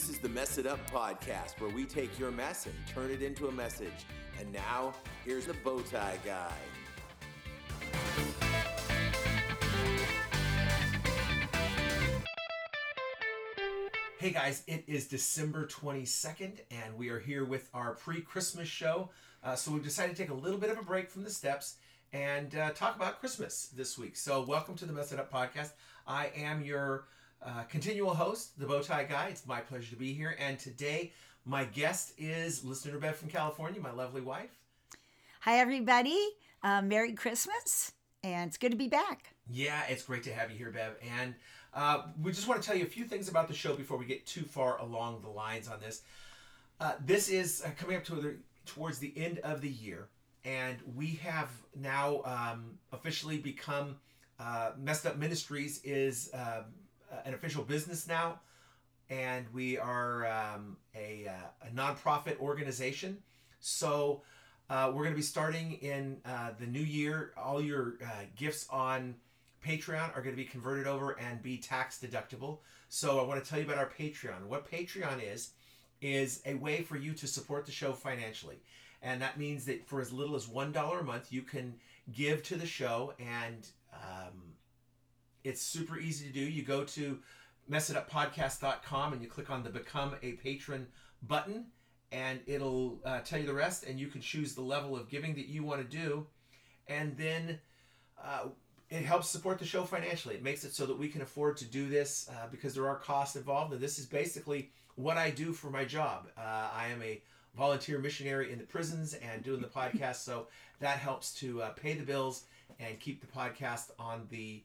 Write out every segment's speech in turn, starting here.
This is the Mess It Up podcast where we take your mess and turn it into a message. And now, here's the Bowtie Guy. Hey guys, it is December 22nd, and we are here with our pre Christmas show. Uh, so we've decided to take a little bit of a break from the steps and uh, talk about Christmas this week. So, welcome to the Mess It Up podcast. I am your uh, continual host, the Bowtie Guy. It's my pleasure to be here. And today, my guest is listener Bev from California, my lovely wife. Hi, everybody. Uh, Merry Christmas, and it's good to be back. Yeah, it's great to have you here, Bev. And uh, we just want to tell you a few things about the show before we get too far along the lines on this. Uh, this is uh, coming up to the, towards the end of the year, and we have now um, officially become uh, Messed Up Ministries is um, an official business now, and we are um, a, uh, a nonprofit organization. So uh, we're going to be starting in uh, the new year. All your uh, gifts on Patreon are going to be converted over and be tax deductible. So I want to tell you about our Patreon. What Patreon is is a way for you to support the show financially. And that means that for as little as $1 a month, you can give to the show. And um, it's super easy to do. You go to messituppodcast.com and you click on the Become a Patron button, and it'll uh, tell you the rest. And you can choose the level of giving that you want to do. And then uh, it helps support the show financially. It makes it so that we can afford to do this uh, because there are costs involved. And this is basically what I do for my job. Uh, I am a volunteer missionary in the prisons and doing the podcast, so that helps to uh, pay the bills and keep the podcast on the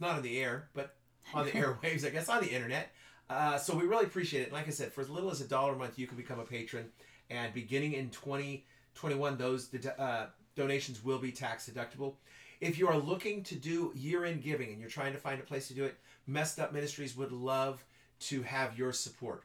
uh, not on the air, but on the airwaves, I guess, on the internet. Uh, so we really appreciate it. Like I said, for as little as a dollar a month, you can become a patron. And beginning in 2021, those uh, donations will be tax deductible. If you are looking to do year end giving and you're trying to find a place to do it, Messed Up Ministries would love to have your support.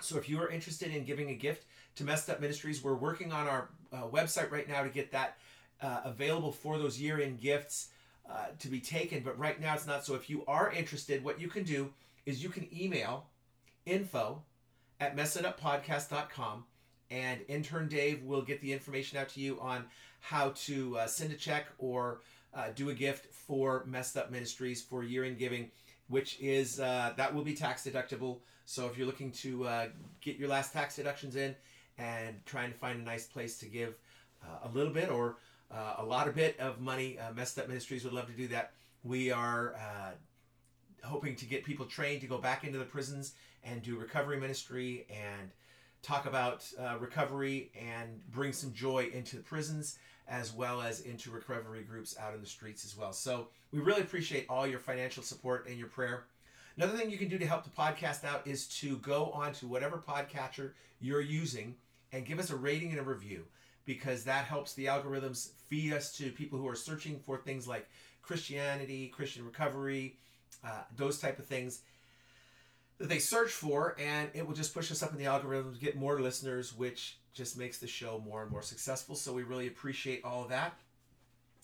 So if you are interested in giving a gift to Messed Up Ministries, we're working on our uh, website right now to get that uh, available for those year end gifts uh, to be taken. But right now it's not. So if you are interested, what you can do is you can email info at messituppodcast.com and intern Dave will get the information out to you on how to uh, send a check or uh, do a gift for Messed Up Ministries for year end giving, which is uh, that will be tax deductible. So if you're looking to uh, get your last tax deductions in and trying to find a nice place to give a little bit or Uh, a lot of bit of money, uh, Messed Up Ministries would love to do that. We are uh, hoping to get people trained to go back into the prisons and do recovery ministry and talk about uh, recovery and bring some joy into the prisons as well as into recovery groups out in the streets as well. So we really appreciate all your financial support and your prayer. Another thing you can do to help the podcast out is to go on to whatever podcatcher you're using and give us a rating and a review because that helps the algorithms feed us to people who are searching for things like Christianity, Christian recovery, uh, those type of things that they search for, and it will just push us up in the algorithm get more listeners, which just makes the show more and more successful. So we really appreciate all of that.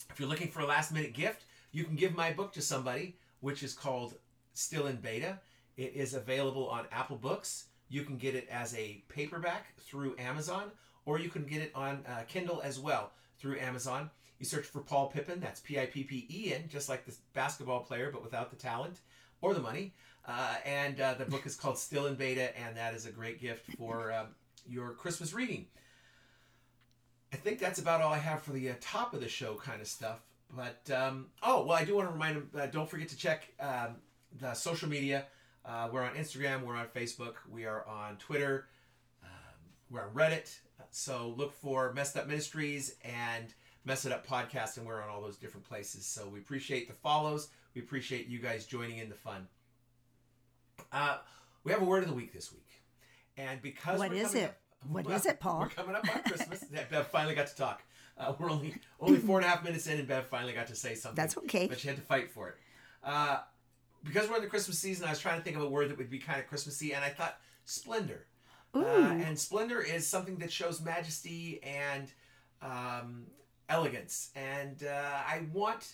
If you're looking for a last minute gift, you can give my book to somebody, which is called Still in Beta. It is available on Apple Books. You can get it as a paperback through Amazon, or you can get it on uh, Kindle as well through Amazon. You search for Paul Pippen, that's P I P P E N, just like the basketball player, but without the talent or the money. Uh, and uh, the book is called Still in Beta, and that is a great gift for um, your Christmas reading. I think that's about all I have for the uh, top of the show kind of stuff. But um, oh well, I do want to remind them. Uh, don't forget to check um, the social media. Uh, we're on Instagram. We're on Facebook. We are on Twitter. We're on Reddit. So look for Messed Up Ministries and Mess It Up Podcast, and we're on all those different places. So we appreciate the follows. We appreciate you guys joining in the fun. Uh, we have a word of the week this week, and because what is it? Up, what well, is it, Paul? We're coming up on Christmas. Bev finally got to talk. Uh, we're only only four and a half minutes in, and Bev finally got to say something. That's okay. But she had to fight for it. Uh, because we're in the Christmas season, I was trying to think of a word that would be kind of Christmassy, and I thought splendor. Uh, and splendor is something that shows majesty and um, elegance. And uh, I want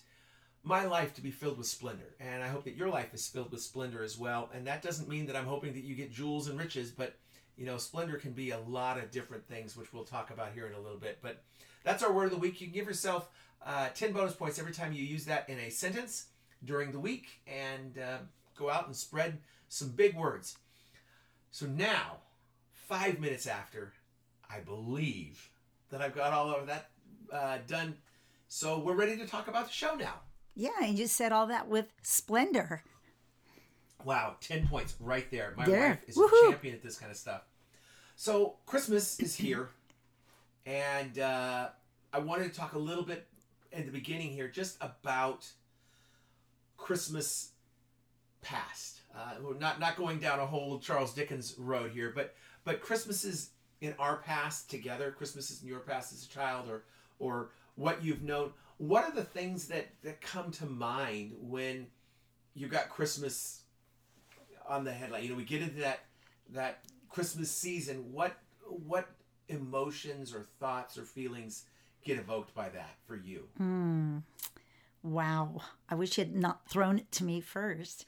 my life to be filled with splendor, and I hope that your life is filled with splendor as well. And that doesn't mean that I'm hoping that you get jewels and riches, but you know, splendor can be a lot of different things, which we'll talk about here in a little bit. But that's our word of the week. You can give yourself uh, 10 bonus points every time you use that in a sentence during the week and uh, go out and spread some big words. So now, five minutes after, I believe that I've got all of that uh, done. So we're ready to talk about the show now. Yeah, and you said all that with splendor. Wow, 10 points right there. My There. wife is Woohoo. a champion at this kind of stuff. So, Christmas is here, and uh, I wanted to talk a little bit in the beginning here just about Christmas past. Uh, we're not not going down a whole Charles Dickens road here, but but Christmases in our past together, Christmases in your past as a child, or or what you've known. What are the things that that come to mind when you got Christmas on the headline? You know, we get into that that Christmas season. What what emotions or thoughts or feelings get evoked by that for you? Wow. I wish you had not thrown it to me first.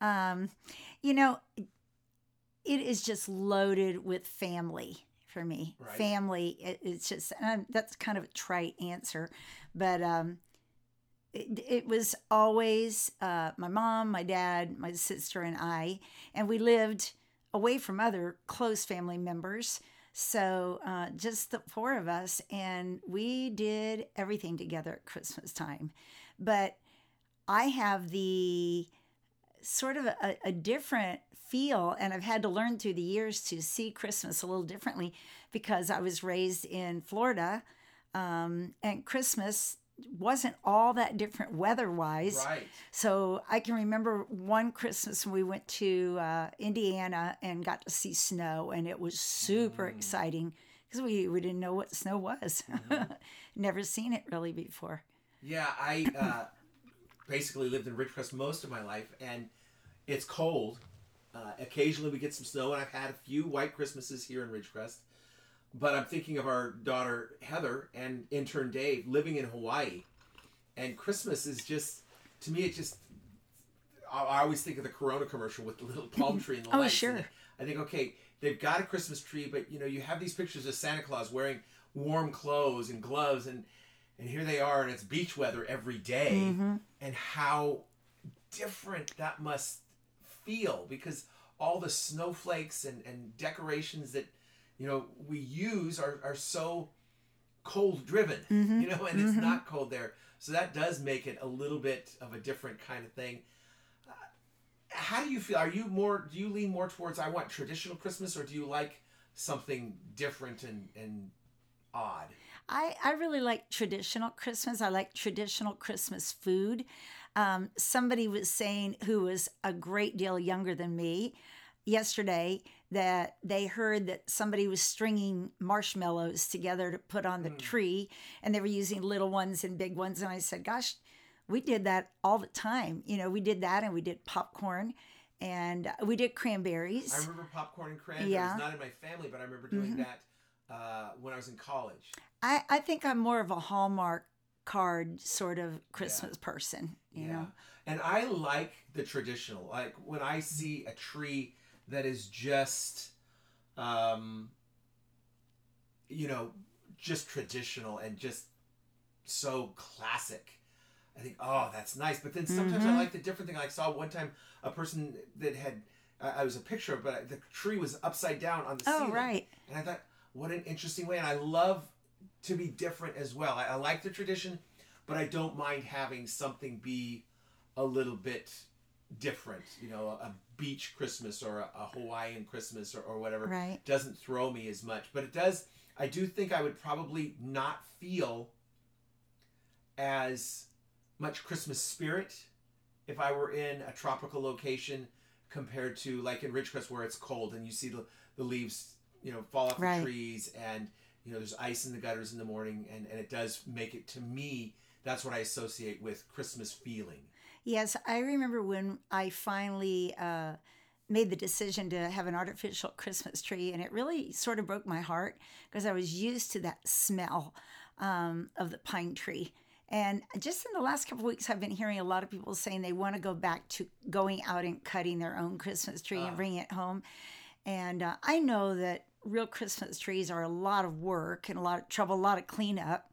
Um, you know, it is just loaded with family for me. Right. Family, it, it's just, and that's kind of a trite answer, but um, it, it was always uh, my mom, my dad, my sister, and I, and we lived away from other close family members. So uh, just the four of us, and we did everything together at Christmas time. But I have the sort of a, a different feel, and I've had to learn through the years to see Christmas a little differently because I was raised in Florida, um, and Christmas wasn't all that different weather-wise. Right. So I can remember one Christmas when we went to uh, Indiana and got to see snow, and it was super exciting because we, we didn't know what snow was. Never seen it really before. Yeah, I uh, basically lived in Ridgecrest most of my life, and it's cold. Uh, occasionally we get some snow, and I've had a few white Christmases here in Ridgecrest. But I'm thinking of our daughter Heather and intern Dave living in Hawaii, and Christmas is just to me it just. I, I always think of the Corona commercial with the little palm tree and the Oh, lights. sure. I think okay, they've got a Christmas tree, but you know you have these pictures of Santa Claus wearing warm clothes and gloves and and here they are and it's beach weather every day, Mm-hmm. and how different that must feel because all the snowflakes and, and decorations that you know we use are, are so cold driven Mm-hmm. you know and it's not cold there. So that does make it a little bit of a different kind of thing. Uh, how do you feel? Are you more do you lean more towards i want traditional christmas or do you like something different and and odd I, I really like traditional Christmas. I like traditional Christmas food. Um, somebody was saying, who was a great deal younger than me, yesterday, that they heard that somebody was stringing marshmallows together to put on the tree, and they were using little ones and big ones. And I said, Gosh, we did that all the time. You know, we did that, and we did popcorn, and we did cranberries. I remember popcorn and cranberries. Yeah. Mm-hmm. Not in my family, but I remember doing that uh, when I was in college. I, I think I'm more of a Hallmark card sort of Christmas person, you know. And I like the traditional. Like when I see a tree that is just, um, you know, just traditional and just so classic. I think, oh, that's nice. But then sometimes Mm-hmm. I like the different thing. I saw one time a person that had, I I was a picture, of, but the tree was upside down on the ceiling. Oh, ceiling. right. And I thought, what an interesting way. And I love to be different as well. I, I like the tradition, but I don't mind having something be a little bit different. You know, a beach Christmas or a, a Hawaiian Christmas or, or whatever Right. doesn't throw me as much. But it does, I do think I would probably not feel as much Christmas spirit if I were in a tropical location compared to like in Ridgecrest where it's cold and you see the, the leaves, you know, fall off Right. the trees and you know there's ice in the gutters in the morning and, and it does make it to me that's what I associate with Christmas feeling. Yes, I remember when I finally uh, made the decision to have an artificial Christmas tree, and it really sort of broke my heart because I was used to that smell um, of the pine tree. And just in the last couple of weeks, I've been hearing a lot of people saying they want to go back to going out and cutting their own Christmas tree Ah. and bringing it home. And uh, I know that real Christmas trees are a lot of work and a lot of trouble, a lot of cleanup.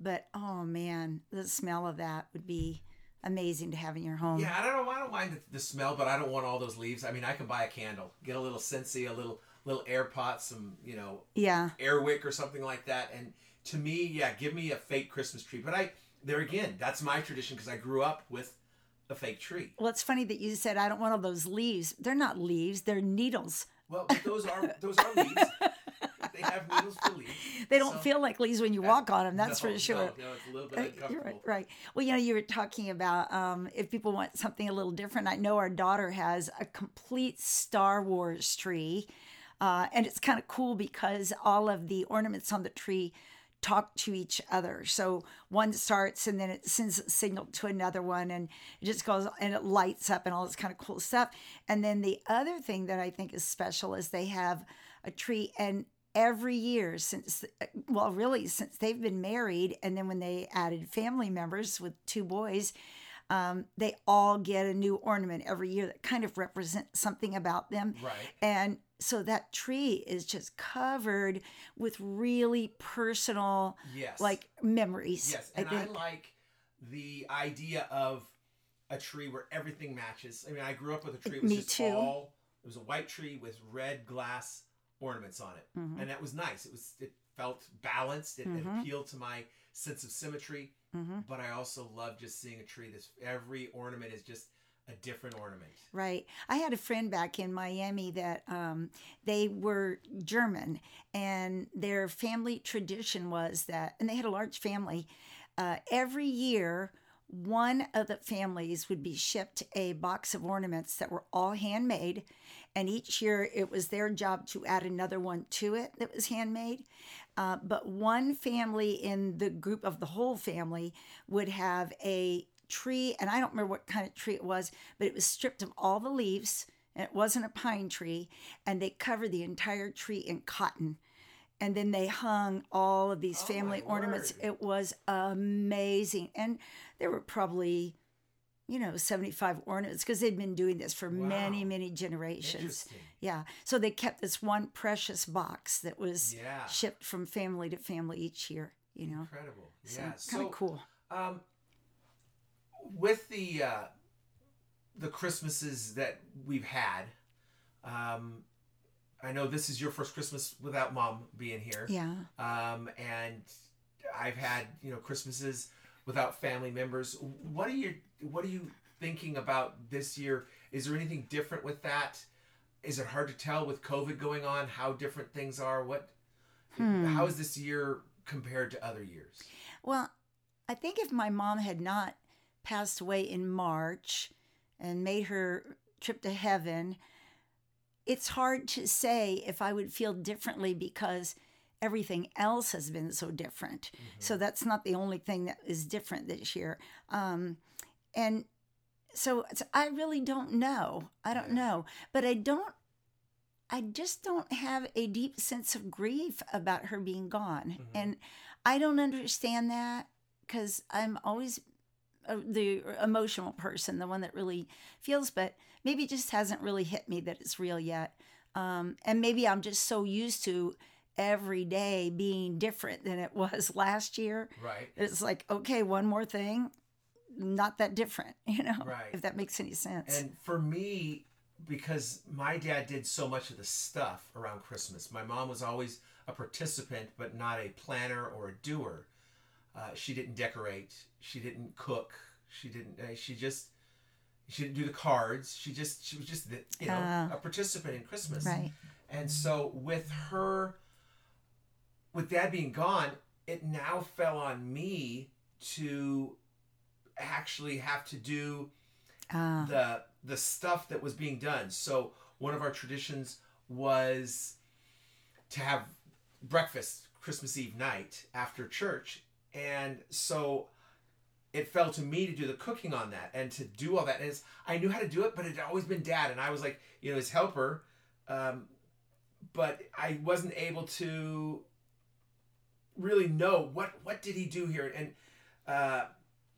But oh man, the smell of that would be amazing to have in your home. Yeah, I don't know. I don't mind the, the smell, but I don't want all those leaves. I mean, I can buy a candle, get a little scentsy, a little little air pot, some you know Yeah. air wick or something like that. And to me, yeah, give me a fake Christmas tree. But I there again, that's my tradition because I grew up with a fake tree. Well, it's funny that you said I don't want all those leaves. They're not leaves; they're needles. Well, those are those are leaves. they have needles for leaves. They don't So- feel like leaves when you walk on them. That's No, for sure. No, no, it's a little bit Uh, uncomfortable. You're right, right. Well, you know, you were talking about um, if people want something a little different. I know our daughter has a complete Star Wars tree, uh, and it's kind of cool because all of the ornaments on the tree talk to each other. So one starts and then it sends a signal to another one, and it just goes and it lights up and all this kind of cool stuff. And then the other thing that I think is special is they have a tree and every year since well really since they've been married and then when they added family members with two boys um, they all get a new ornament every year that kind of represents something about them Right. and so that tree is just covered with really personal Yes. like memories Yes, and I, think like the idea of a tree where everything matches. I mean, I grew up with a tree. It was Me just too. all. It was a white tree with red glass ornaments on it, Mhm. and that was nice. It was. It felt balanced. It, it Mhm. appealed to my sense of symmetry. hmm But I also love just seeing a tree. This every ornament is just a different ornament. Right. I had a friend back in Miami that um, they were German, and their family tradition was that, and they had a large family. Uh, every year, one of the families would be shipped a box of ornaments that were all handmade, and each year it was their job to add another one to it that was handmade. Uh, but one family in the group of the whole family would have a tree, and I don't remember what kind of tree it was, but it was stripped of all the leaves, and it wasn't a pine tree, and they covered the entire tree in cotton. And then they hung all of these Oh, family ornaments. word. It was amazing. And there were probably, you know, 75 ornaments because they'd been doing this for many, Wow. many generations. Yeah. So they kept this one precious box that was Yeah. shipped from family to family each year, you know. Incredible. So yeah. kind So of cool. Um, with the uh, the Christmases that we've had, um, I know this is your first Christmas without mom being here. Yeah. Um, and I've had you know Christmases without family members. What are you What are you thinking about this year? Is there anything different with that? Is it hard to tell with COVID going on how different things are? What Hmm. how is this year compared to other years? Well, I think if my mom had not passed away in March and made her trip to heaven, it's hard to say if I would feel differently because everything else has been so different. So that's not the only thing that is different this year. Um, and so I really don't know. I don't know. But I don't, I just don't have a deep sense of grief about her being gone. Mhm. And I don't understand that because I'm always uh, the emotional person, the one that really feels, but maybe just hasn't really hit me that it's real yet. Um, and maybe I'm just so used to every day being different than it was last year. Right. It's like, okay, one more thing, not that different, you know, Right. if that makes any sense. And for me, because my dad did so much of the stuff around Christmas, my mom was always a participant, but not a planner or a doer. Uh, she didn't decorate. She didn't cook. She didn't. Uh, she just. She didn't do the cards. She just. She was just the, you know Ah. a participant in Christmas. right. And so with her, with dad being gone, it now fell on me to actually have to do Uh, the the stuff that was being done. So one of our traditions was to have breakfast Christmas Eve night after church, and so it fell to me to do the cooking on that and to do all that. And it's, I knew how to do it, but it had always been Dad, and I was like, you know, his helper, um, but I wasn't able to really know what what did he do here and uh,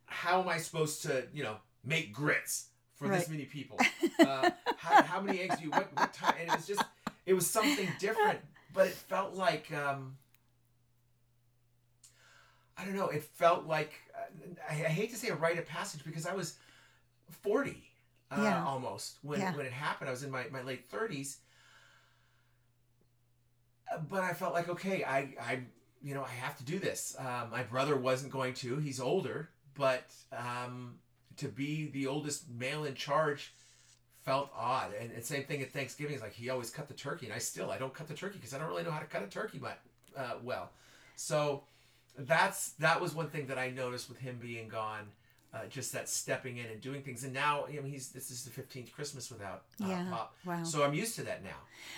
how am I supposed to, you know, make grits for this many people? Uh, how, how many eggs do you? What, what time? And it was just, it was something different, but it felt like, um, I don't know, it felt like, uh, I, I hate to say a rite of passage because I was forty, uh, Yeah. almost when Yeah. when it happened. I was in my my late thirties. But I felt like okay, I I you know I have to do this. Um, my brother wasn't going to; he's older, but um, to be the oldest male in charge felt odd. And, and same thing at Thanksgiving. It's like he always cut the turkey, and I still I don't cut the turkey because I don't really know how to cut a turkey, but uh, well, so that's that was one thing that I noticed with him being gone. Uh, just that stepping in and doing things, and now I mean he's this is the fifteenth Christmas without uh, Yeah. Pop, Wow. so I'm used to that now.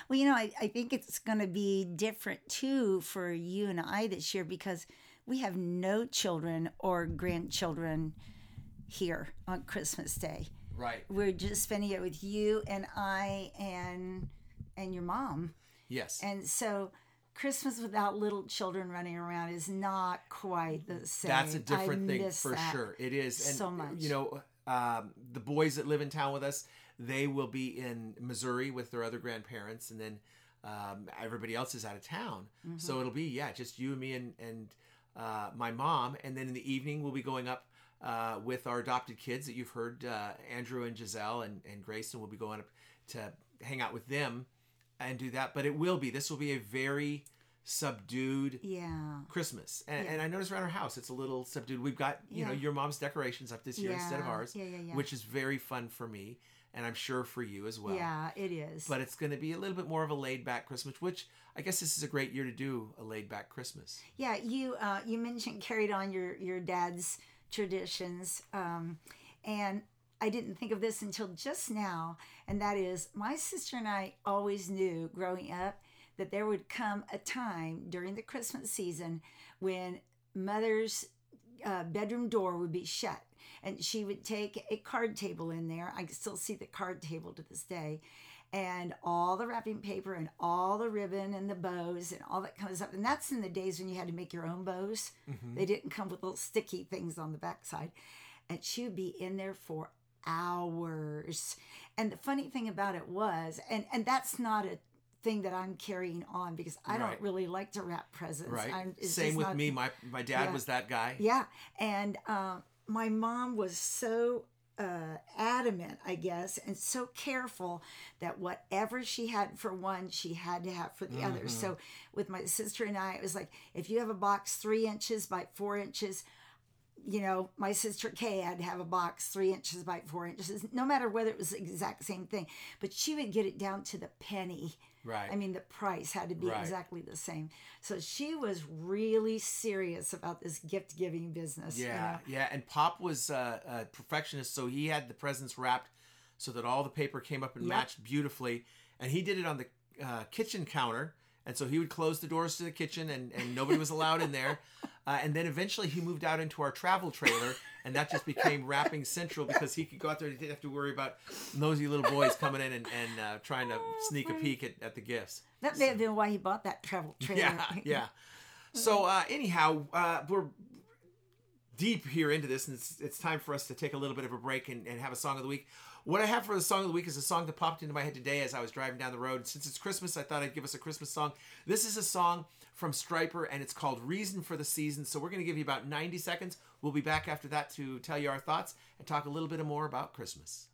Well, you know, I, I think it's going to be different too for you and I this year because we have no children or grandchildren here on Christmas Day. Right. We're just spending it with you and I and and your mom. Yes. And so Christmas without little children running around is not quite the same. That's a different thing for sure. It is, and so much. you know, um, the boys that live in town with us, they will be in Missouri with their other grandparents, and then um, everybody else is out of town. Mm-hmm. So it'll be yeah, just you and me and and uh, my mom, and then in the evening we'll be going up. Uh, with our adopted kids that you've heard, uh, Andrew and Giselle and, and Grayson will be going up to hang out with them and do that. But it will be, this will be a very subdued Yeah. Christmas. And, Yeah. and I noticed around our house, it's a little subdued. We've got, you know, your mom's decorations up this year instead of ours, Yeah, yeah, yeah. which is very fun for me. And I'm sure for you as well. yeah, it is. But it's going to be a little bit more of a laid back Christmas, which I guess this is a great year to do a laid back Christmas. Yeah, you uh, you mentioned carried on your your dad's traditions, um, and I didn't think of this until just now, and that is my sister and I always knew growing up that there would come a time during the Christmas season when mother's uh, bedroom door would be shut. And she would take a card table in there. I can still see the card table to this day. And all the wrapping paper and all the ribbon and the bows and all that comes up. And that's in the days when you had to make your own bows. They didn't come with little sticky things on the backside. And she would be in there for hours. And the funny thing about it was, and, and that's not a thing that I'm carrying on because I Right. don't really like to wrap presents. Right. I'm, it's Same with not- me. My my dad Yeah. was that guy. yeah, and um, my mom was so uh, adamant, I guess, and so careful that whatever she had for one, she had to have for the other. Mm-hmm. So with my sister and I, it was like if you have a box three inches by four inches. You know, my sister Kay had to have a box three inches by four inches, no matter whether it was the exact same thing. But she would get it down to the penny. Right. I mean, the price had to be Right. exactly the same. So she was really serious about this gift giving business. you Yeah, know. yeah. And Pop was uh, a perfectionist, so he had the presents wrapped so that all the paper came up and Yep. matched beautifully. And he did it on the uh, kitchen counter. And so he would close the doors to the kitchen, and, and nobody was allowed in there. Uh, and then eventually he moved out into our travel trailer, and that just became wrapping central because he could go out there and he didn't have to worry about nosy little boys coming in and, and uh, trying to sneak a peek at, at the gifts. That may have been why he bought that travel trailer. Yeah, yeah. So uh, anyhow, uh, we're deep here into this, and it's, it's time for us to take a little bit of a break and, and have a song of the week. What I have for the song of the week is a song that popped into my head today as I was driving down the road. Since it's Christmas, I thought I'd give us a Christmas song. This is a song from Stryper, and it's called "Reason for the Season." So we're going to give you about 90 seconds. We'll be back after that to tell you our thoughts and talk a little bit more about Christmas.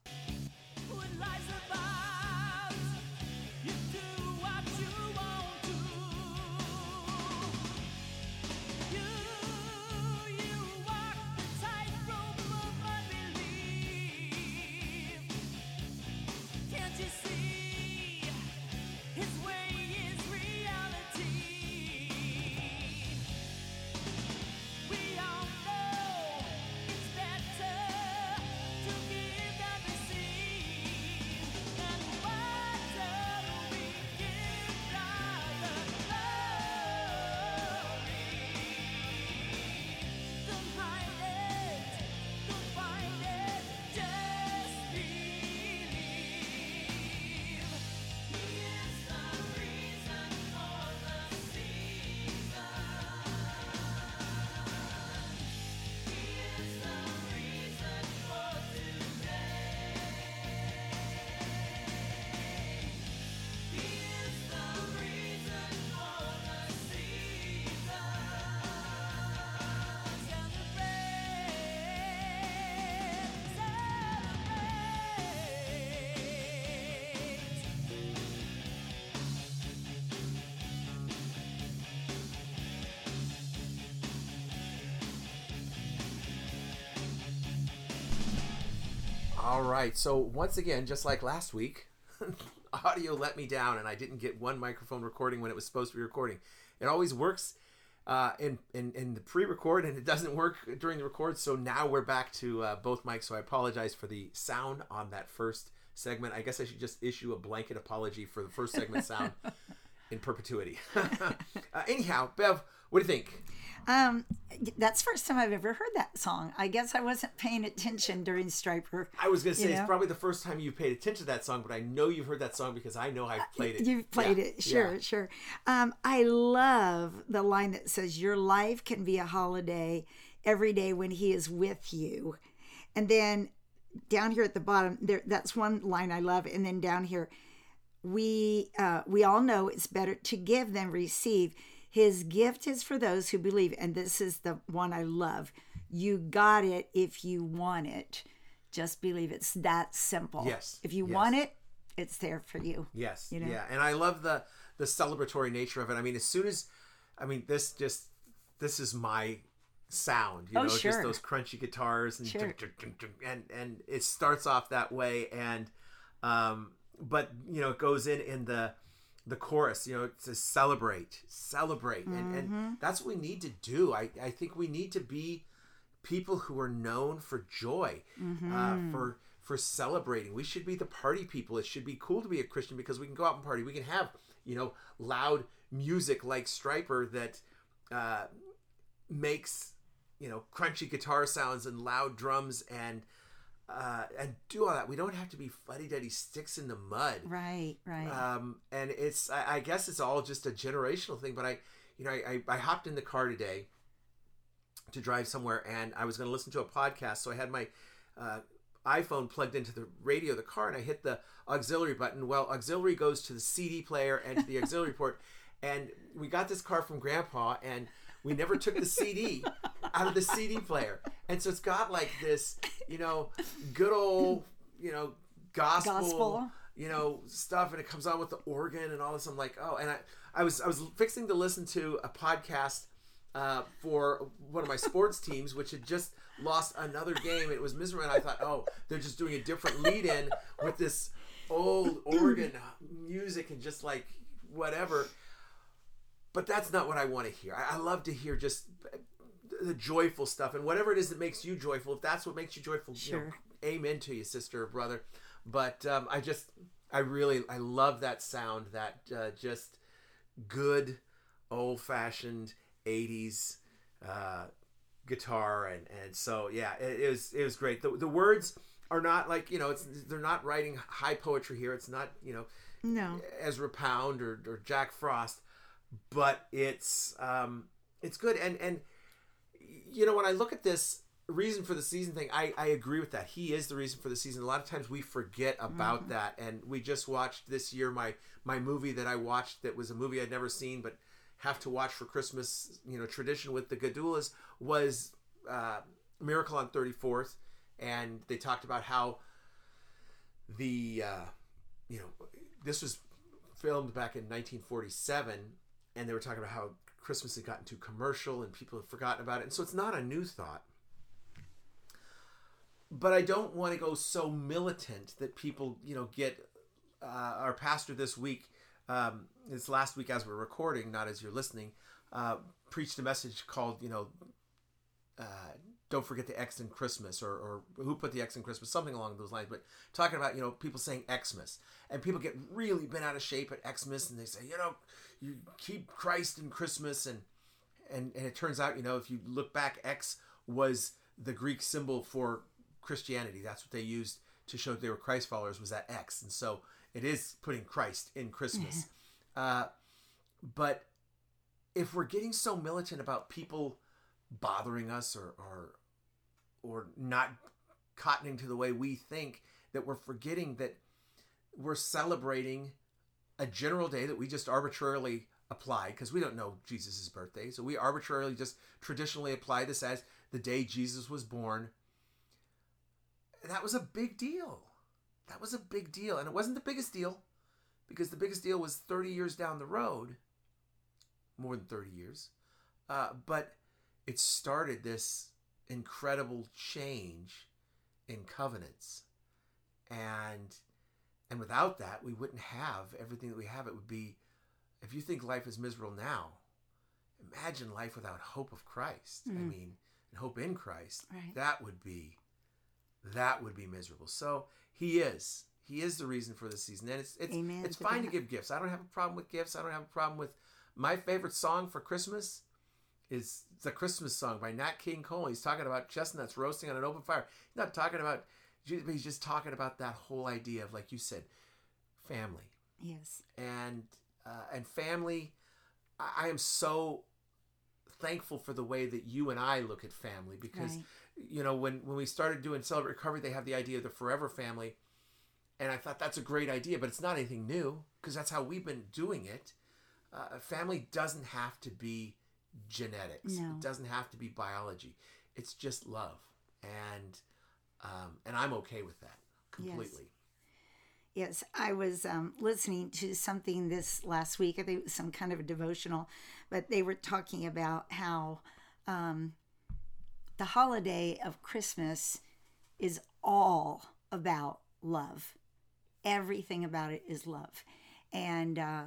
All right. So once again, just like last week, audio let me down, and I didn't get one microphone recording when it was supposed to be recording. It always works uh, in, in in the pre-record, and it doesn't work during the record. So now we're back to uh, both mics. So I apologize for the sound on that first segment. I guess I should just issue a blanket apology for the first segment sound in perpetuity. uh, anyhow, Bev, what do you think? Um, that's the first time I've ever heard that song. I guess I wasn't paying attention during Stryper. I was gonna say it's know? probably the first time you've paid attention to that song, but I know you've heard that song because I know I've played it. You've played Yeah, it, sure, yeah. sure. Um, I love the line that says, "Your life can be a holiday every day when He is with you," and then down here at the bottom, there that's one line I love, and then down here, we uh, we all know it's better to give than receive. His gift is for those who believe, and this is the one I love. You got it if you want it. Just believe it's that simple. Yes, If you yes. want it, it's there for you. Yes. You know? Yeah, and I love the the celebratory nature of it. I mean, as soon as I mean this just this is my sound, you Oh, know, just those crunchy guitars and Sure. and and it starts off that way and um but you know it goes in in the the chorus you know to celebrate celebrate. And, Mm-hmm. and that's what we need to do. I, I think we need to be people who are known for joy Mm-hmm. uh, for for celebrating. We should be the party people. It should be cool to be a christian because we can go out and party. We can have you know loud music like Stryper that uh, makes you know crunchy guitar sounds and loud drums and uh, and do all that. We don't have to be fuddy-duddy sticks in the mud. Right, right. um, and it's I, I guess it's all just a generational thing but i you know I, I, I hopped in the car today to drive somewhere and i was going to listen to a podcast so i had my uh, iphone plugged into the radio of the car and i hit the auxiliary button. Well auxiliary goes to the cd player and to the auxiliary port. And we got this car from grandpa and we never took the cd out of the cd player. And so it's got like this you know good old you know gospel, Gospel. you know stuff and it comes on with the organ and all this. I'm like oh and i i was i was fixing to listen to a podcast uh, for one of my sports teams which had just lost another game. It was miserable and i thought oh they're just doing a different lead in with this old organ music and just like whatever but that's not what i want to hear. I, I love to hear just the joyful stuff and whatever it is that makes you joyful if that's what makes you joyful you know, Sure. amen to you sister or brother. But um, i just i really i love that sound that uh, just good old fashioned 80s uh, guitar and and so yeah it, it was it was great. The, the words are not like you know it's they're not writing high poetry here. It's not you know no. Ezra Pound or, or Jack Frost, but it's um, it's good. And and you know when I look at this reason for the season thing, I I agree with that. He is the reason for the season. A lot of times we forget about that, and we just watched this year my my movie that I watched that was a movie I'd never seen, but have to watch for Christmas. You know, tradition with the Gadulas was uh, Miracle on Thirty Fourth, and they talked about how the uh, you know this was filmed back in 1947 and they were talking about how christmas had gotten too commercial and people had forgotten about it. And so it's not a new thought. But i don't want to go so militant that people you know get uh, our pastor this week um, this last week as we're recording not as you're listening uh, preached a message called you know uh, don't forget the X in Christmas or, or who put the X in Christmas, something along those lines. But talking about, you know, people saying Xmas. And people get really bent out of shape at Xmas and they say, you know, you keep Christ in Christmas. And, and, and it turns out, you know, if you look back, X was the Greek symbol for Christianity. That's what they used to show that they were Christ followers was that X. And so it is putting Christ in Christmas. Uh, but if we're getting so militant about people bothering us or or or not cottoning to the way we think that we're forgetting that we're celebrating a general day that we just arbitrarily apply because we don't know Jesus' birthday. So we arbitrarily just traditionally apply this as the day Jesus was born. That was a big deal. That was a big deal. And it wasn't the biggest deal because the biggest deal was 30 years down the road, more than 30 years. Uh, but it started this incredible change in covenants and and without that we wouldn't have everything that we have. It would be if you think life is miserable now imagine life without hope of christ. I mean and hope in christ Right. that would be that would be miserable. So he is. He is the reason for the season. And it's it's, Amen. it's to fine to give gifts. I don't have a problem with gifts. I don't have a problem with my favorite song for christmas is the Christmas song by Nat King Cole. He's talking about chestnuts roasting on an open fire. He's not talking about, he's just talking about that whole idea of, like you said, family Yes. and uh, and family. I, I am so thankful for the way that you and I look at family because Right. you know when when we started doing Celebrate Recovery, they have the idea of the forever family, and I thought that's a great idea, but it's not anything new because that's how we've been doing it. Uh, family doesn't have to be genetics. No. It doesn't have to be biology. It's just love, and um, and I'm okay with that completely. Yes, I was um, listening to something this last week. I think it was some kind of a devotional, but they were talking about how um, the holiday of Christmas is all about love. Everything about it is love. And uh,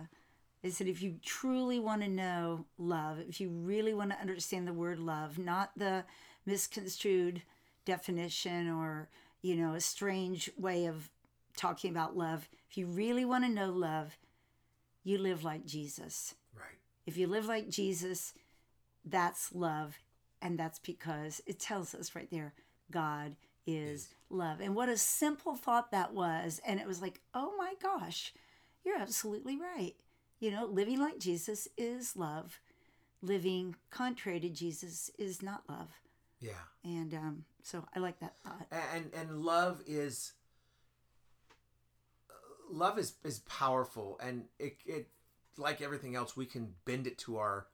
they said if you truly want to know love, if you really want to understand the word love, not the misconstrued definition or, you know, a strange way of talking about love, if you really want to know love, you live like Jesus. Right. If you live like Jesus, that's love. And that's because it tells us right there God is love. And what a simple thought that was. And it was like, oh my gosh, you're absolutely right. You know, living like Jesus is love. Living contrary to Jesus is not love. Yeah. And um, so I like that thought. and and love is love is is powerful and it it like everything else we can bend it to our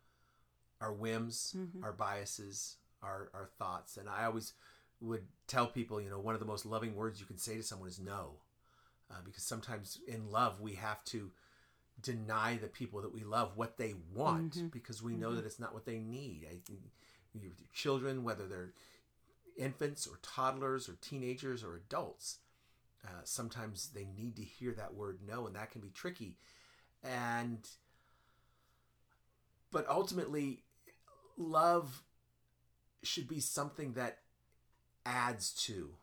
our whims mm-hmm. our biases our our thoughts. And i always would tell people you know one of the most loving words you can say to someone is no uh, because sometimes in love we have to deny the people that we love what they want mm-hmm. because we know mm-hmm. that it's not what they need. I think your children whether they're infants or toddlers or teenagers or adults uh, sometimes they need to hear that word no and that can be tricky. And but ultimately love should be something that adds to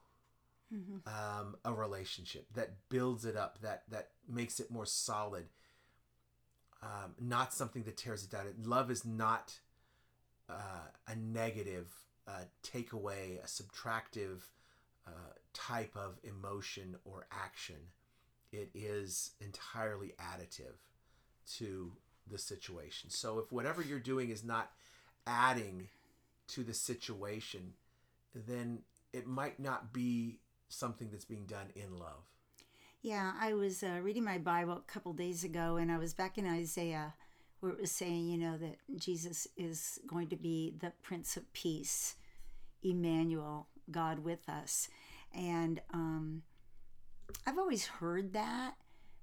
um, a relationship that builds it up that that makes it more solid um, not something that tears it down. Love is not uh, a negative uh, takeaway a subtractive uh, type of emotion or action it is entirely additive to the situation. So if whatever you're doing is not adding to the situation then it might not be something that's being done in love. Yeah, I was uh, reading my Bible a couple days ago, and I was back in Isaiah, where it was saying, you know, that Jesus is going to be the Prince of Peace, Emmanuel, God with us. And um, I've always heard that,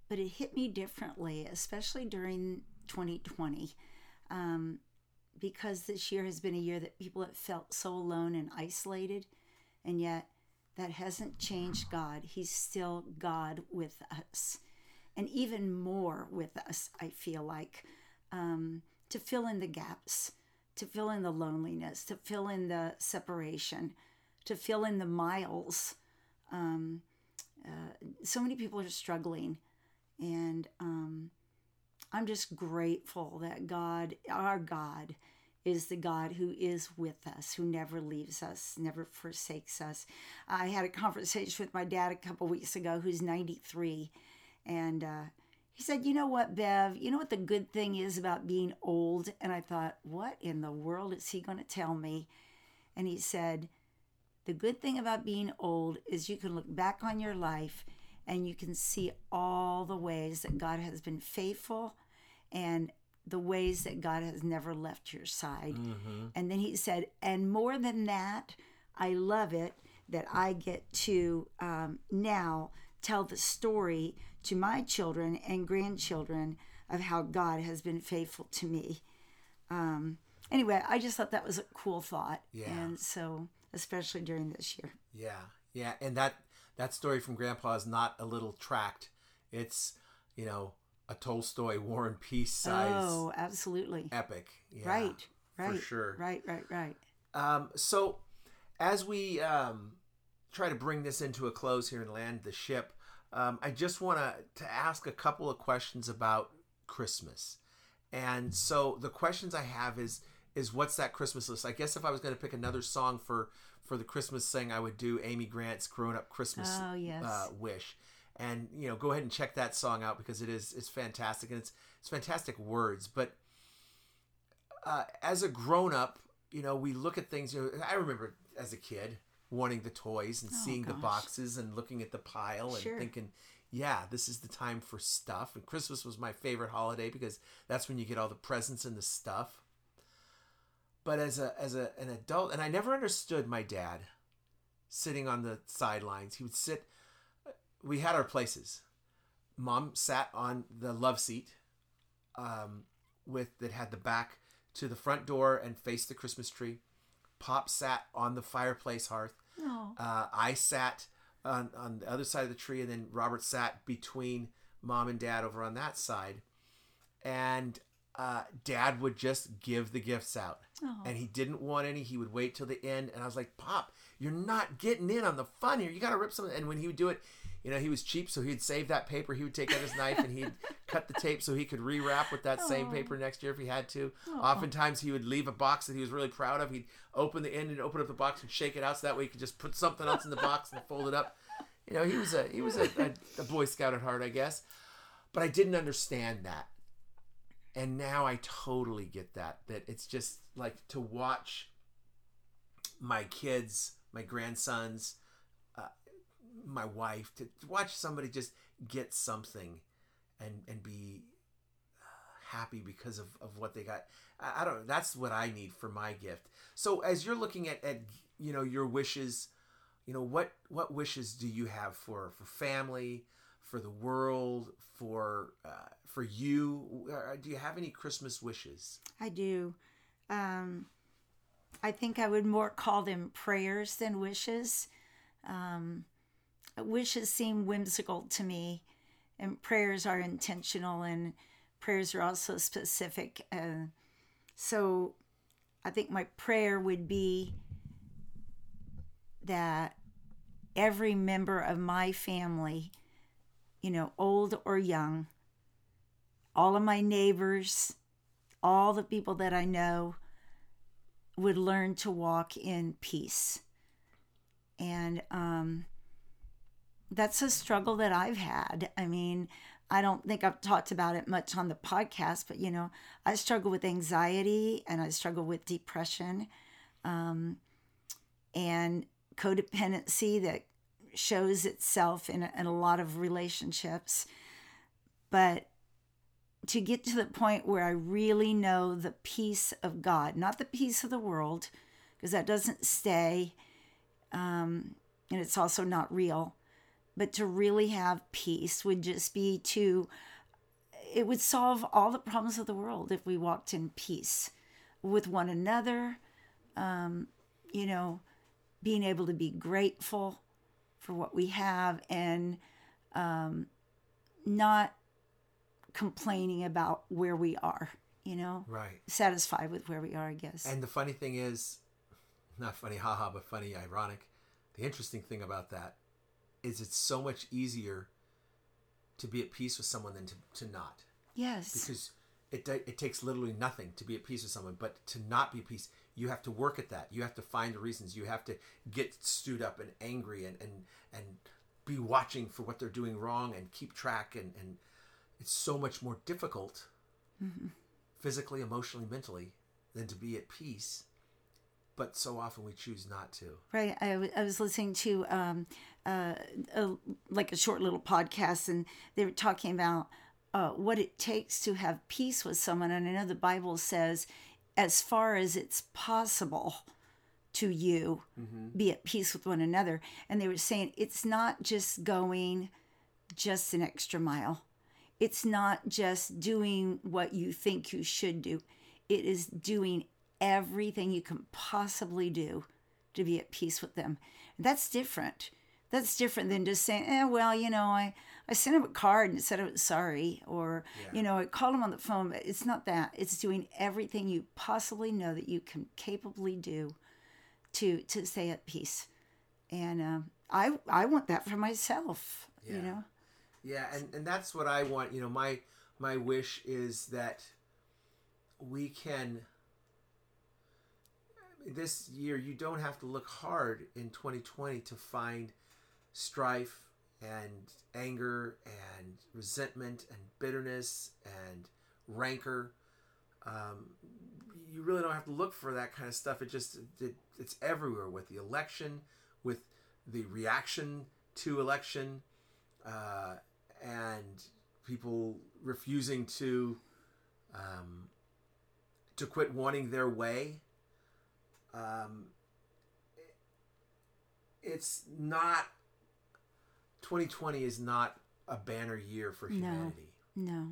but it hit me differently, especially during 2020, um, because this year has been a year that people have felt so alone and isolated, and yet that hasn't changed God. He's still God with us, and even more with us, I feel like, um, to fill in the gaps, to fill in the loneliness, to fill in the separation, to fill in the miles. Um, uh, so many people are struggling, and um, I'm just grateful that God, our God, is the God who is with us, who never leaves us, never forsakes us. I had a conversation with my dad a couple weeks ago, who's 93, and uh, he said, You know what, Bev? You know what the good thing is about being old? And I thought, What in the world is he going to tell me? And he said, The good thing about being old is you can look back on your life and you can see all the ways that God has been faithful and the ways that God has never left your side. And then he said, and more than that, I love it that I get to um, now tell the story to my children and grandchildren of how God has been faithful to me. Um, anyway, I just thought that was a cool thought. Yeah. And so, especially during this year. Yeah, yeah, and that that story from Grandpa is not a little tract. It's you know a Tolstoy War and Peace size Oh, absolutely. epic. Yeah, right. Right. for sure. Right. Right. Right. Um, so, as we um, try to bring this into a close here and land the ship, um, I just want to to ask a couple of questions about Christmas. And so the questions I have is is what's that Christmas list? I guess if I was going to pick another song for for the Christmas thing, I would do Amy Grant's "Grown Up Christmas Oh, yes. uh, Wish." And you know, go ahead and check that song out because it is it's fantastic and it's it's fantastic words. But uh, as a grown up, you know, we look at things. You know, I remember as a kid wanting the toys and Oh, seeing the boxes and looking at the pile and Sure. thinking, yeah, this is the time for stuff. And Christmas was my favorite holiday because that's when you get all the presents and the stuff. But as a as a an adult, and I never understood my dad sitting on the sidelines. He would sit. We had our places. Mom sat on the love seat, um, with that had the back to the front door and faced the Christmas tree. Pop sat on the fireplace hearth. Oh. Uh, I sat on, on the other side of the tree, and then Robert sat between mom and dad over on that side. And uh, dad would just give the gifts out. Oh. And he didn't want any. He would wait till the end. And I was like, Pop, you're not getting in on the fun here. You got to rip some. And when he would do it, you know, he was cheap, so he'd save that paper. He would take out his knife and he'd cut the tape so he could rewrap with that same paper next year if he had to. Oftentimes, he would leave a box that he was really proud of. He'd open the end and open up the box and shake it out so that way he could just put something else in the box and fold it up. You know, he was a he was a, a, a Boy Scout at heart, I guess. But I didn't understand that, and now I totally get that. That it's just like to watch my kids, my grandsons, my wife, to, watch somebody just get something, and and be uh, happy because of, of what they got. I, I don't. That's what I need for my gift. So as you're looking at, at you know your wishes, you know what what wishes do you have for for family, for the world, for uh, for you? Do you have any Christmas wishes? I do. Um, I think I would more call them prayers than wishes. Um, wishes seem whimsical to me, and prayers are intentional, and prayers are also specific. Uh, so I think my prayer would be that every member of my family, you know, old or young, all of my neighbors, all the people that I know would learn to walk in peace. And um, that's a struggle that I've had. I mean, I don't think I've talked about it much on the podcast, but you know, I struggle with anxiety and I struggle with depression um, and codependency that shows itself in a, in a lot of relationships. But to get to the point where I really know the peace of God, not the peace of the world, because that doesn't stay, um, and it's also not real. But to really have peace would just be to, it would solve all the problems of the world if we walked in peace with one another, um, you know, being able to be grateful for what we have and um, not complaining about where we are, you know, Right. satisfied with where we are, I guess. And the funny thing is, not funny, haha, but funny, ironic. The interesting thing about that is it's so much easier to be at peace with someone than to, to not. yes. Because it, it takes literally nothing to be at peace with someone, but to not be at peace, you have to work at that. You have to find the reasons. You have to get stewed up and angry and, and, and be watching for what they're doing wrong and keep track. And, and it's so much more difficult mm-hmm. physically, emotionally, mentally than to be at peace. But so often we choose not to. Right. I, w- I was listening to um, uh, a, like a short little podcast, and they were talking about uh, what it takes to have peace with someone. And I know the Bible says, as far as it's possible to you, be at peace with one another. And they were saying it's not just going just an extra mile, it's not just doing what you think you should do, it is doing everything you can possibly do to be at peace with them. That's different That's different than just saying, eh, well, you know, I, I sent him a card and said I was sorry, or, Yeah. you know, I called him on the phone. But it's not that. It's doing everything you possibly know that you can capably do to to stay at peace. And um, I I want that for myself. Yeah. You know. Yeah, and, and that's what I want. You know, my my wish is that we can this year you don't have to look hard in 2020 to find strife and anger and resentment and bitterness and rancor um, you really don't have to look for that kind of stuff it just it, it's everywhere with the election with the reaction to election uh, and people refusing to um, to quit wanting their way. Um, it's not 2020 is not a banner year for humanity, No.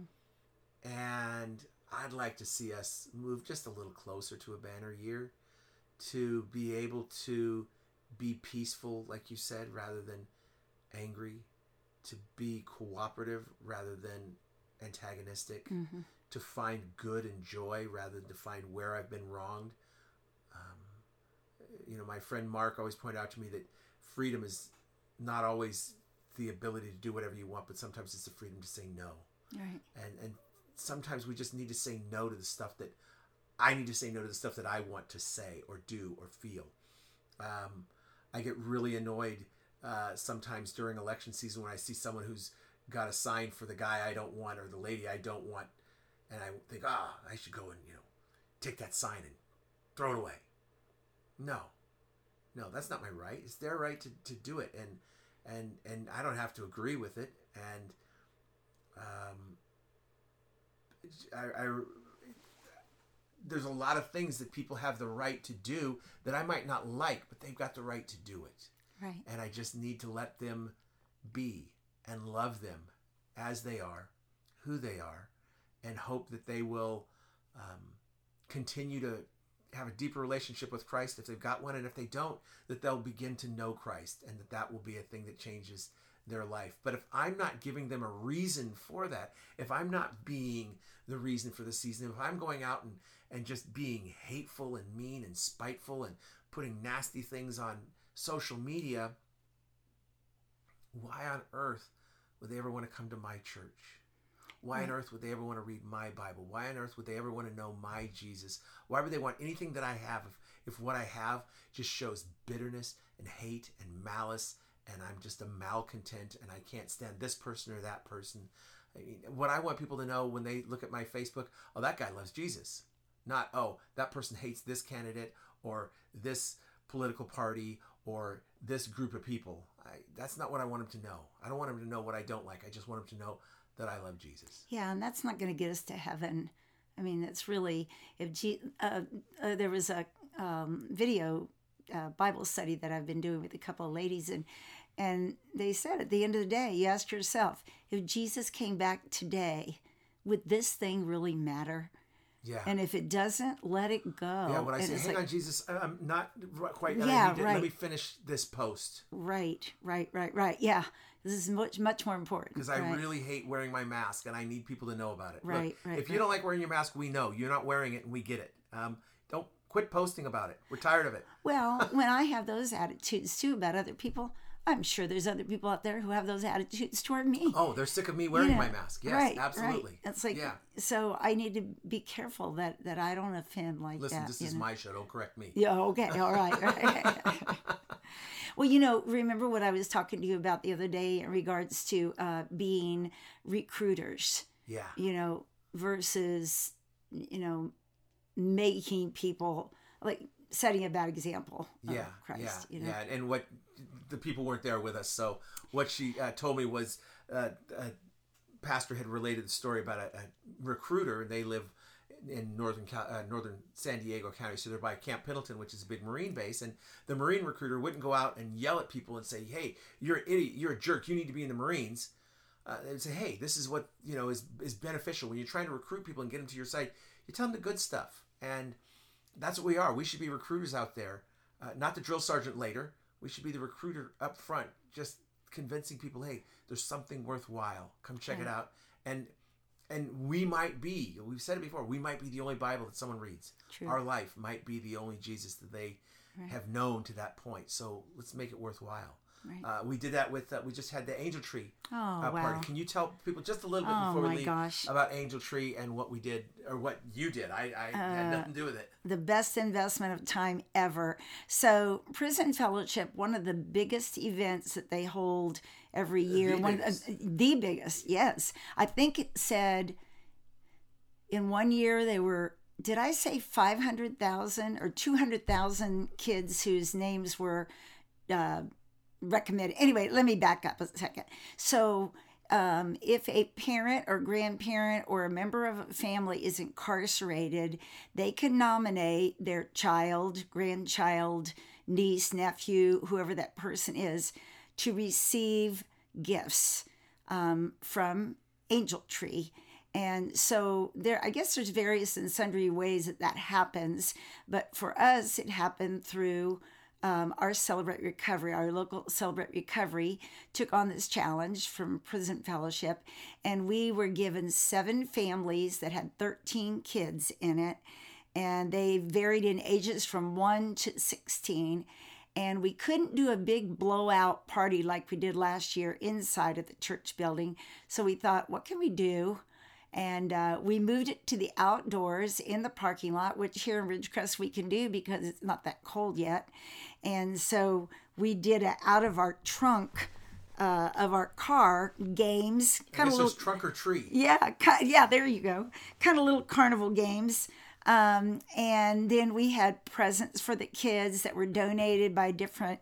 and I'd like to see us move just a little closer to a banner year, to be able to be peaceful, like you said, rather than angry, to be cooperative rather than antagonistic, hmm to find good and joy rather than to find where I've been wronged. You know, my friend Mark always pointed out to me that freedom is not always the ability to do whatever you want, but sometimes it's the freedom to say no. Right. And and sometimes we just need to say no to the stuff that I need to say no to the stuff that I want to say or do or feel. Um, I get really annoyed uh, sometimes during election season when I see someone who's got a sign for the guy I don't want or the lady I don't want, and I think, ah, I should go and you know take that sign and throw it away. No, no, that's not my right. It's their right to, to do it, and and and I don't have to agree with it. And um, I, I there's a lot of things that people have the right to do that I might not like, but they've got the right to do it. Right. And I just need to let them be and love them as they are, who they are, and hope that they will um, continue to have a deeper relationship with Christ if they've got one, and if they don't, that they'll begin to know Christ, and that that will be a thing that changes their life. But if I'm not giving them a reason for that, if I'm not being the reason for the season, if I'm going out and, and just being hateful and mean and spiteful and putting nasty things on social media, why on earth would they ever want to come to my church? Why on mm. earth would they ever want to read my Bible? Why on earth would they ever want to know my Jesus? Why would they want anything that I have if, if what I have just shows bitterness and hate and malice and I'm just a malcontent and I can't stand this person or that person? I mean, what I want people to know when they look at my Facebook, oh, that guy loves Jesus. Not, oh, that person hates this candidate or this political party or this group of people. I, that's not what I want them to know. I don't want them to know what I don't like. I just want them to know that I love Jesus. Yeah, and that's not going to get us to heaven. I mean, it's really if G, uh, uh, there was a um, video uh, Bible study that I've been doing with a couple of ladies, and and they said at the end of the day, you asked yourself, if Jesus came back today, would this thing really matter? Yeah. And if it doesn't, let it go. yeah, when I And say, hang like, on, Jesus, I'm not quite. I Yeah, right. Let me finish this post Right, right, right, right. Yeah, this is much much more important. because I right. really hate wearing my mask and I need people to know about it. Look, Right, right, If you don't like wearing your mask, we know you're not wearing it and we get it. Um, don't quit posting about it. We're tired of it. Well, when I have those attitudes too about other people, I'm sure there's other people out there who have those attitudes toward me. Oh, they're sick of me wearing You my mask. Yes, right, absolutely. Right. It's like yeah. so I need to be careful that that I don't offend like Listen, that. this is know? my show. Don't correct me. Yeah. Okay. All right. right. well, you know, remember what I was talking to you about the other day in regards to uh, being recruiters. Yeah. You know, versus you know making people like setting a bad example. Yeah, Christ. yeah, you know? yeah. And what the people weren't there with us, so what she uh, told me was uh, a pastor had related the story about a, a recruiter. They live in northern uh, northern San Diego County, so they're by Camp Pendleton, which is a big Marine base. And the Marine recruiter wouldn't go out and yell at people and say, "Hey, you're an idiot, you're a jerk, you need to be in the Marines." Uh, would say, "Hey, this is what you know is is beneficial when you're trying to recruit people and get them to your site. You tell them the good stuff, and that's what we are. We should be recruiters out there, uh, not the drill sergeant later. We should be the recruiter up front, just convincing people, hey, there's something worthwhile. Come check it out. And and we might be, we've said it before, we might be the only Bible that someone reads. True. Our life might be the only Jesus that they have known to that point. So let's make it worthwhile. Right. Uh, we did that with, uh, we just had the Angel Tree Oh, uh, wow. party. Can you tell people just a little bit Oh, before we leave gosh. about Angel Tree and what we did, or what you did? I, I had Uh, nothing to do with it. the best investment of time ever. So, Prison Fellowship, one of the biggest events that they hold every year, the one biggest. Of, the biggest, yes. I think it said in one year they were. Did I say 500,000 or 200,000 kids whose names were uh, recommended? Anyway, let me back up a second. So, um, if a parent or grandparent or a member of a family is incarcerated, they can nominate their child, grandchild, niece, nephew, whoever that person is, to receive gifts um, from Angel Tree. And so there, I guess there's various and sundry ways that that happens. But for us, it happened through um, our Celebrate Recovery, our local Celebrate Recovery took on this challenge from Prison Fellowship, and we were given seven families that had 13 kids in it, and they varied in ages from 1 to 16. And we couldn't do a big blowout party like we did last year inside of the church building. So we thought, what can we do? and uh, we moved it to the outdoors in the parking lot, which here in Ridgecrest we can do because it's not that cold yet. And so we did it out of our trunk uh, of our car games, kind of little trunk or tree. yeah, yeah, there you go. Kind of little carnival games. Um, and then we had presents for the kids that were donated by different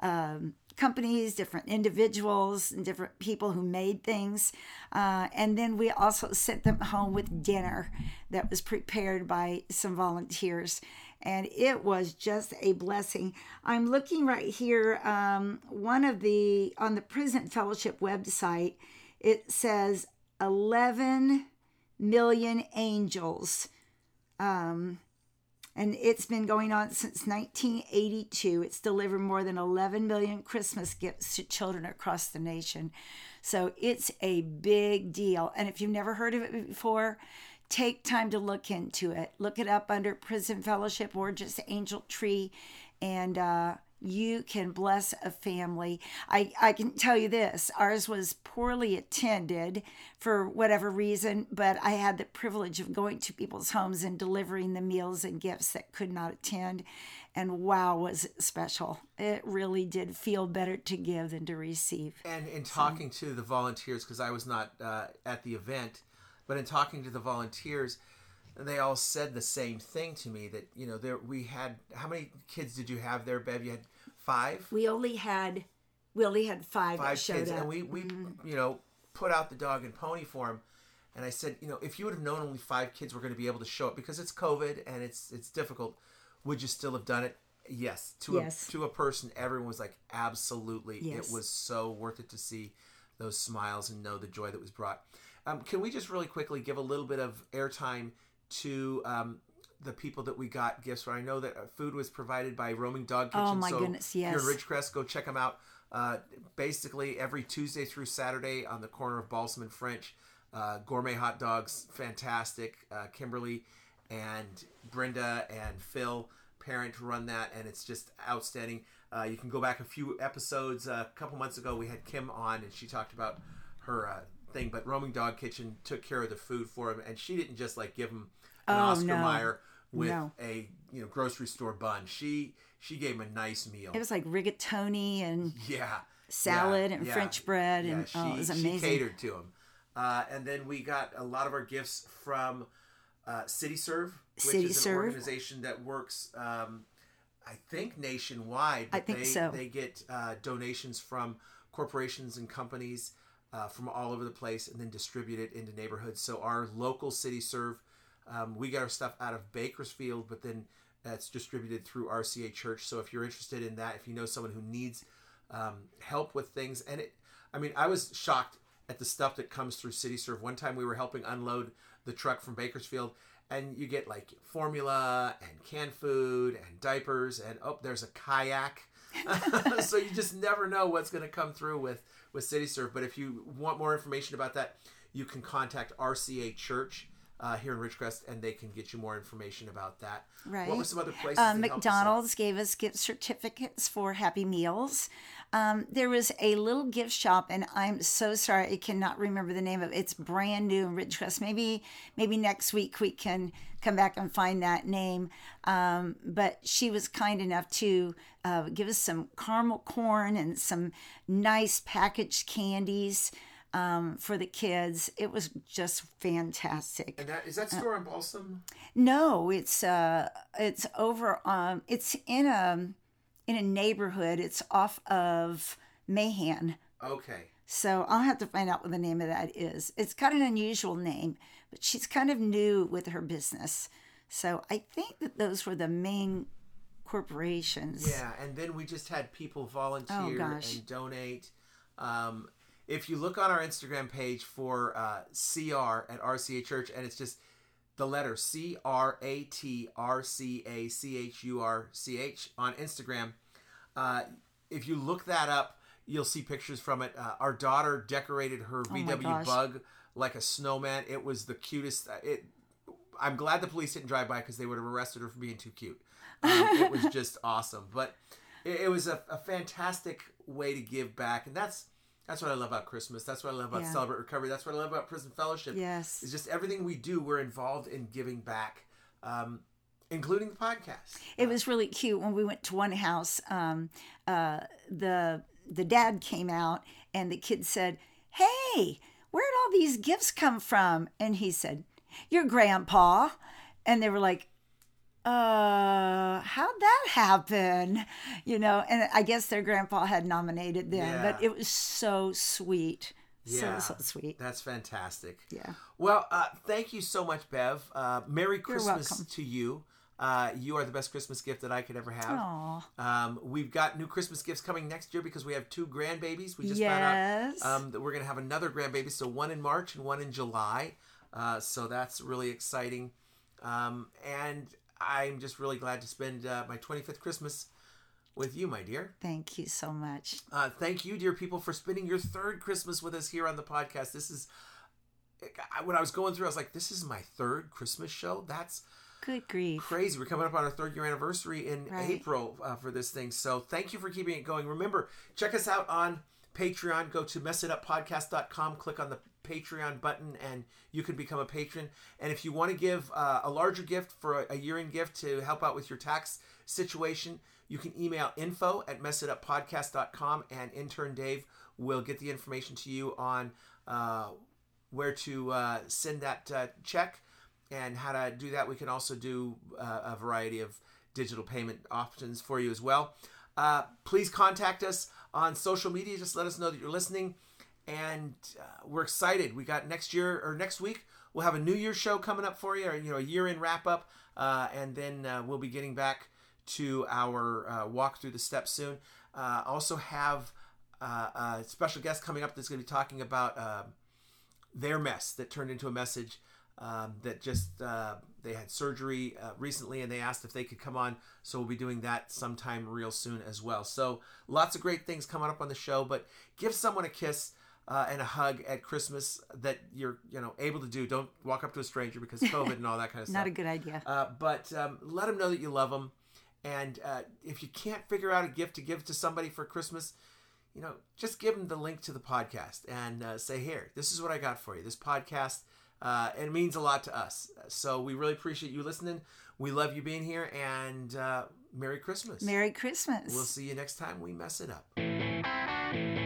um, companies, different individuals, and different people who made things. Uh, and then we also sent them home with dinner that was prepared by some volunteers. And it was just a blessing. I'm looking right here. Um, one of the, on the Prison Fellowship website, it says 11 million angels. Um, and it's been going on since 1982. It's delivered more than 11 million Christmas gifts to children across the nation. So it's a big deal. And if you've never heard of it before, take time to look into it. Look it up under Prison Fellowship or just Angel Tree, and uh, you can bless a family. I, I can tell you this ours was poorly attended for whatever reason, but I had the privilege of going to people's homes and delivering the meals and gifts that could not attend. And wow, was it special! It really did feel better to give than to receive. And in talking to the volunteers, because I was not uh, at the event, but in talking to the volunteers, they all said the same thing to me that you know there we had how many kids did you have there, Bev? You had five, We only had we only had five, five kids, up. and we we mm-hmm. you know put out the dog and pony for them. And I said, you know, if you would have known only five kids were going to be able to show up because it's COVID and it's it's difficult, would you still have done it? Yes. To Yes. a to a person, everyone was like, absolutely. Yes. It was so worth it to see those smiles and know the joy that was brought. Um, can we just really quickly give a little bit of airtime to um, the people that we got gifts for? I know that uh, food was provided by Roaming Dog Kitchen. Oh, my so goodness, If you're in Ridgecrest, go check them out. Uh, basically, every Tuesday through Saturday on the corner of Balsam and French. Uh, gourmet hot dogs, fantastic. Uh, Kimberly and Brenda and Phil, parent, run that, and it's just outstanding. Uh, you can go back a few episodes. Uh, a couple months ago, we had Kim on, and she talked about her uh, thing. But Roaming Dog Kitchen took care of the food for him, and she didn't just like give him an Oh, Oscar no. Mayer with No. a you know grocery store bun. She she gave him a nice meal. it was like rigatoni and Yeah. salad Yeah, and yeah, French bread, yeah, and oh, it was amazing. she catered to him. Uh, and then we got a lot of our gifts from uh, City Serve, which City is an Serve. organization that works, um, I think, nationwide. I think they, so. They get uh, donations from corporations and companies uh, from all over the place and then distribute it into neighborhoods. So our local City Serve, um, we get our stuff out of Bakersfield, but then that's distributed through RCA Church. So if you're interested in that, if you know someone who needs um, help with things, and it, I mean, I was shocked at the stuff that comes through City Serve. One time we were helping unload the truck from Bakersfield, and you get like formula and canned food and diapers, and oh, there's a kayak so you just never know what's going to come through with with City Serve. But if you want more information about that, you can contact RCA Church uh, here in Ridgecrest, and they can get you more information about that. Right. What were some other places? Um, that helped us? McDonald's gave us gift certificates for Happy Meals. Um, there was a little gift shop, and I'm so sorry I cannot remember the name of it. It's brand new in Ridgecrest. Maybe maybe next week we can come back and find that name. Um, but she was kind enough to uh, give us some caramel corn and some nice packaged candies um, for the kids. It was just fantastic. And that is that store on Balsam? No, it's uh it's over um it's in a in a neighborhood. It's off of Mahan. Okay. So I'll have to find out what the name of that is. It's got an unusual name, but she's kind of new with her business. So I think that those were the main corporations. Yeah, and then we just had people volunteer Oh, and donate. Um, if you look on our Instagram page for uh, CR at RCA Church, and it's just the letter C R A T R C A C H U R C H on Instagram. Uh, if you look that up, you'll see pictures from it. Uh, our daughter decorated her Oh VW bug like a snowman. It was the cutest. It. I'm glad the police didn't drive by because they would have arrested her for being too cute. Um, it was just awesome, but it, it was a, a fantastic way to give back, and that's that's what I love about Christmas. That's what I love about Yeah. Celebrate Recovery. That's what I love about Prison Fellowship. Yes. It's just everything we do, we're involved in giving back, um, including the podcast. It was really cute when we went to one house. Um, uh, the the dad came out and the kid said, "Hey, where'd all these gifts come from?" And he said, "Your grandpa." And they were like, "Uh, how'd that happen?" You know. And I guess their grandpa had nominated them, but it was so sweet, Yeah. so so sweet. That's fantastic. Yeah. Well, uh, thank you so much, Bev. Uh, Merry Christmas to you. Uh, you are the best Christmas gift that I could ever have. Um, we've got new Christmas gifts coming next year because we have two grandbabies. We just Yes. found out um, that we're going to have another grandbaby. So one in March and one in July. Uh, so that's really exciting. Um, and I'm just really glad to spend uh, my 25th Christmas with you, my dear. Thank you so much. Uh, thank you, dear people, for spending your third Christmas with us here on the podcast. This is when I was going through, I was like, "This is my third Christmas show. That's Good grief. crazy. We're coming up on our third year anniversary in Right. April uh, for this thing. So thank you for keeping it going. Remember, check us out on Patreon. Go to messituppodcast.com, click on the Patreon button, and you can become a patron. And if you want to give uh, a larger gift for a, a year end gift to help out with your tax situation, you can email info at messituppodcast.com, and intern Dave will get the information to you on uh, where to uh, send that uh, check and how to do that. We can also do uh, a variety of digital payment options for you as well. Uh, please contact us on social media. Just let us know that you're listening. And uh, we're excited. We got next year or next week, we'll have a New Year show coming up for you, or you know, a year in wrap up. Uh, and then uh, we'll be getting back to our uh, walk through the steps soon. Uh, also have uh, a special guest coming up that's going to be talking about their mess that turned into a message um, that just they had surgery recently and they asked if they could come on so we'll be doing that sometime real soon as well so lots of great things coming up on the show but give someone a kiss uh, and a hug at christmas that you're you know able to do don't walk up to a stranger because covid and all that kind of stuff Not a good idea. uh, but um, let them know that you love them. And uh, if you can't figure out a gift to give to somebody for Christmas, you know, just give them the link to the podcast and uh, say, "Here, this is what I got for you. This podcast, uh, it means a lot to us. So we really appreciate you listening. We love you being here, and uh, Merry Christmas. Merry Christmas. We'll see you next time we mess it up.